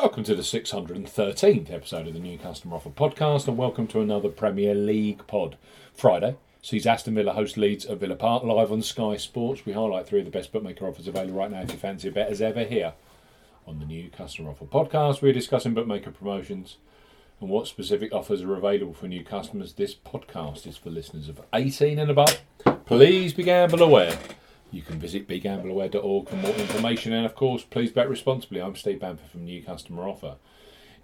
Welcome to the 613th episode of the New Customer Offer podcast, and welcome to another Premier League pod. Friday sees Aston Villa host Leeds at Villa Park live on Sky Sports. We highlight three of the best bookmaker offers available right now if you fancy a bet as ever here on the New Customer Offer podcast. We're discussing bookmaker promotions and what specific offers are available for new customers. This podcast is for listeners of 18 and above. Please be gamble aware. You can visit begambleaware.org for more information, and of course, please bet responsibly. I'm Steve Bamford from New Customer Offer.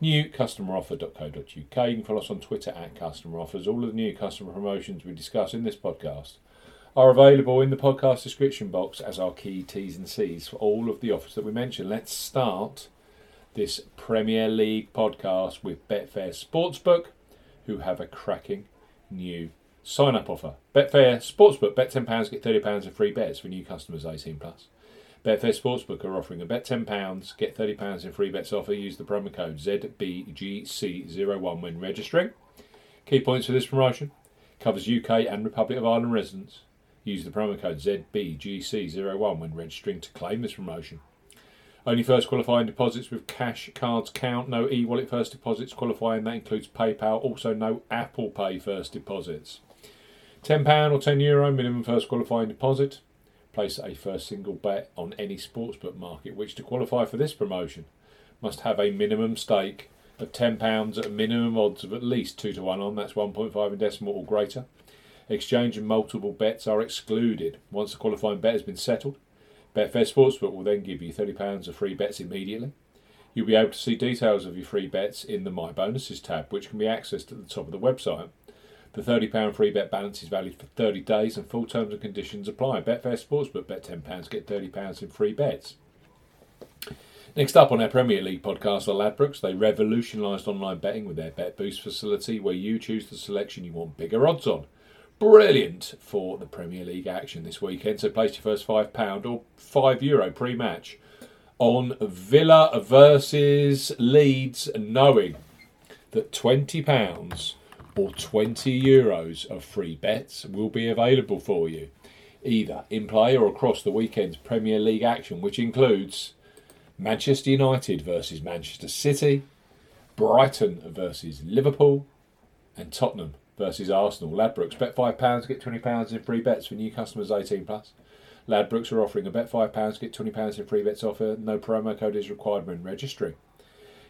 NewCustomeroffer.co.uk. You can follow us on Twitter at Customer Offers. All of the new customer promotions we discuss in this podcast are available in the podcast description box as our key T's and C's for all of the offers that we mentioned. Let's start this Premier League podcast with Betfair Sportsbook, who have a cracking new sign up offer. Betfair Sportsbook, bet £10, get £30 in free bets for new customers 18 plus. Betfair Sportsbook are offering a bet £10, get £30 in free bets offer. Use the promo code ZBGC01 when registering. Key points for this promotion covers UK and Republic of Ireland residents. Use the promo code ZBGC01 when registering to claim this promotion. Only first qualifying deposits with cash cards count. No e wallet first deposits qualifying. That includes PayPal. Also, no Apple Pay first deposits. £10 or €10 Euro minimum first qualifying deposit. Place a first single bet on any sportsbook market, which to qualify for this promotion must have a minimum stake of £10 at a minimum odds of at least 2 to 1 on, that's 1.5 in decimal or greater. Exchange and multiple bets are excluded. Once the qualifying bet has been settled, Betfair Sportsbook will then give you £30 of free bets immediately. You'll be able to see details of your free bets in the My Bonuses tab, which can be accessed at the top of the website. The £30 free bet balance is valid for 30 days and full terms and conditions apply. Betfair Sportsbook, bet £10, get £30 in free bets. Next up on our Premier League podcast are Ladbrokes. They revolutionised online betting with their Bet Boost facility where you choose the selection you want bigger odds on. Brilliant for the Premier League action this weekend. So place your first £5 or €5 Euro pre match on Villa versus Leeds, knowing that £20 or 20 euros of free bets will be available for you, either in play or across the weekend's Premier League action, which includes Manchester United versus Manchester City, Brighton versus Liverpool, and Tottenham versus Arsenal. Ladbrokes bet £5, get £20 in free bets for new customers 18 plus. Ladbrokes are offering a bet £5, get £20 in free bets offer. Uh, no promo code is required when registering.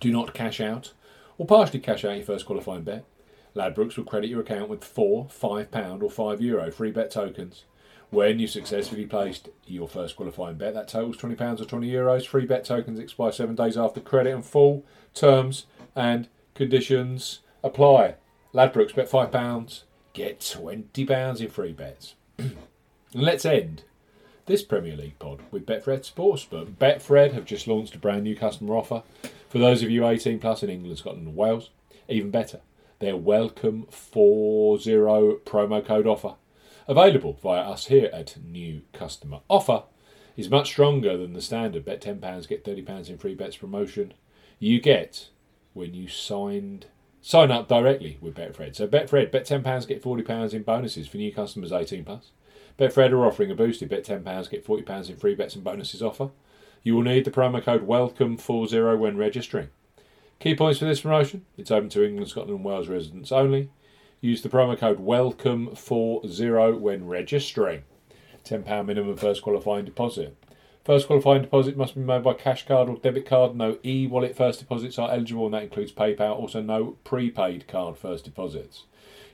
Do not cash out or partially cash out your first qualifying bet. Ladbrokes will credit your account with four £5 or €5 Euro free bet tokens. When you successfully placed your first qualifying bet, that totals £20 or 20 Euros. Free bet tokens expire seven days after credit and full terms and conditions apply. Ladbrokes bet £5, get £20 in free bets. let's end this Premier League pod with Betfred Sportsbook. Betfred have just launched a brand new customer offer for those of you 18 plus in England, Scotland, and Wales, even better, their welcome 40 promo code offer, available via us here at New Customer Offer, is much stronger than the standard bet £10, get £30 in free bets promotion you get when you signed sign up directly with Betfred. So Betfred, bet £10, get £40 in bonuses for new customers 18 plus. Betfred are offering a boosted bet £10, get £40 in free bets and bonuses offer. You will need the promo code WELCOME40 when registering. Key points for this promotion it's open to England, Scotland, and Wales residents only. Use the promo code WELCOME40 when registering. £10 minimum first qualifying deposit. First qualifying deposit must be made by cash card or debit card. No e wallet first deposits are eligible, and that includes PayPal. Also, no prepaid card first deposits.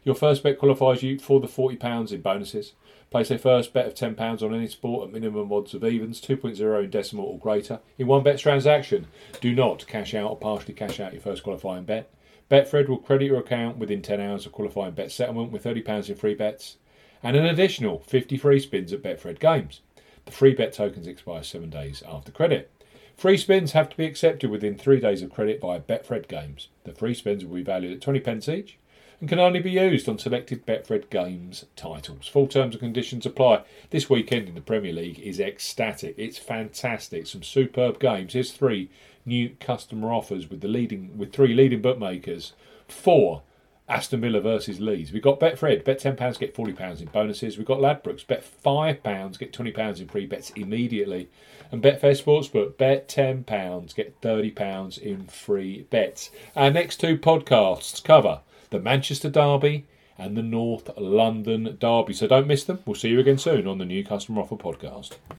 Your first bet qualifies you for the £40 in bonuses. Place a first bet of £10 on any sport at minimum odds of evens, 2.0 in decimal or greater. In one bet transaction, do not cash out or partially cash out your first qualifying bet. Betfred will credit your account within 10 hours of qualifying bet settlement with £30 in free bets and an additional 50 free spins at Betfred games. The free bet tokens expire seven days after credit. Free spins have to be accepted within three days of credit via Betfred Games. The free spins will be valued at 20 pence each and can only be used on selected Betfred Games titles. Full terms and conditions apply. This weekend in the Premier League is ecstatic. It's fantastic. Some superb games. Here's three new customer offers with the leading with three leading bookmakers. For Aston Villa versus Leeds. We've got Betfred, bet £10, get £40 in bonuses. We've got Ladbrokes, bet £5, get £20 in free bets immediately. And Betfair Sportsbook, bet £10, get £30 in free bets. Our next two podcasts cover the Manchester Derby and the North London Derby. So don't miss them. We'll see you again soon on the New Customer Offer podcast.